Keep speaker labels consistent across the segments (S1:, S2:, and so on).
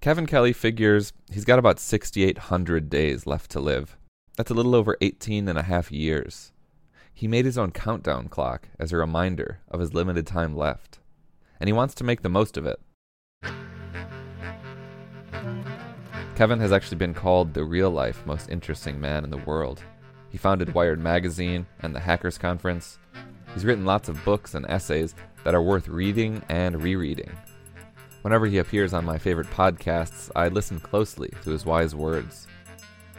S1: Kevin Kelly figures he's got about 6,800 days left to live. That's a little over 18 and a half years. He made his own countdown clock as a reminder of his limited time left, and he wants to make the most of it. Kevin has actually been called the real life most interesting man in the world. He founded Wired Magazine and the Hackers Conference. He's written lots of books and essays that are worth reading and rereading. Whenever he appears on my favorite podcasts, I listen closely to his wise words.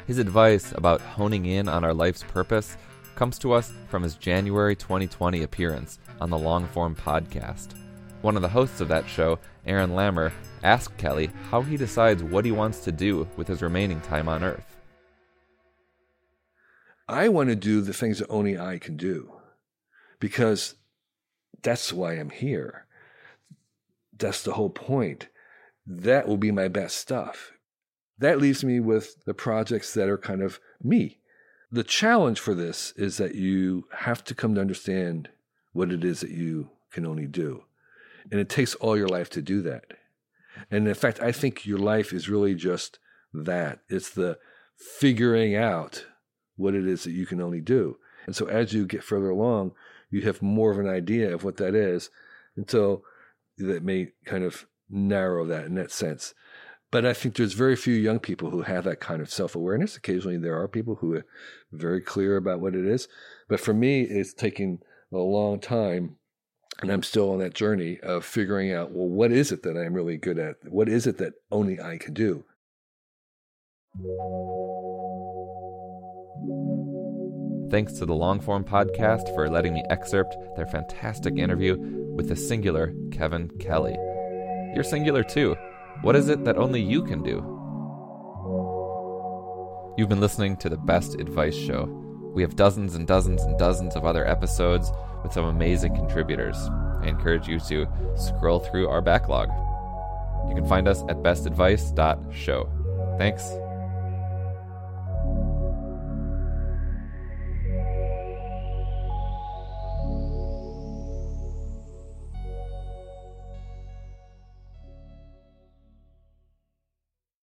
S1: His advice about honing in on our life's purpose comes to us from his January 2020 appearance on the Longform podcast. One of the hosts of that show, Aaron Lammer, asked Kelly how he decides what he wants to do with his remaining time on Earth.
S2: I want to do the things that only I can do because that's why I'm here. That's the whole point. That will be my best stuff. That leaves me with the projects that are kind of me. The challenge for this is that you have to come to understand what it is that you can only do. And it takes all your life to do that. And in fact, I think your life is really just that it's the figuring out what it is that you can only do. And so as you get further along, you have more of an idea of what that is until that may kind of narrow that in that sense. But I think there's very few young people who have that kind of self awareness. Occasionally, there are people who are very clear about what it is. But for me, it's taking a long time and I'm still on that journey of figuring out, well, what is it that I'm really good at? What is it that only I can do?
S1: Thanks to the Longform podcast for letting me excerpt their fantastic interview with the singular Kevin Kelly. You're singular too. What is it that only you can do? You've been listening to the Best Advice Show. We have dozens and dozens and dozens of other episodes with some amazing contributors. I encourage you to scroll through our backlog. You can find us at bestadvice.show. Thanks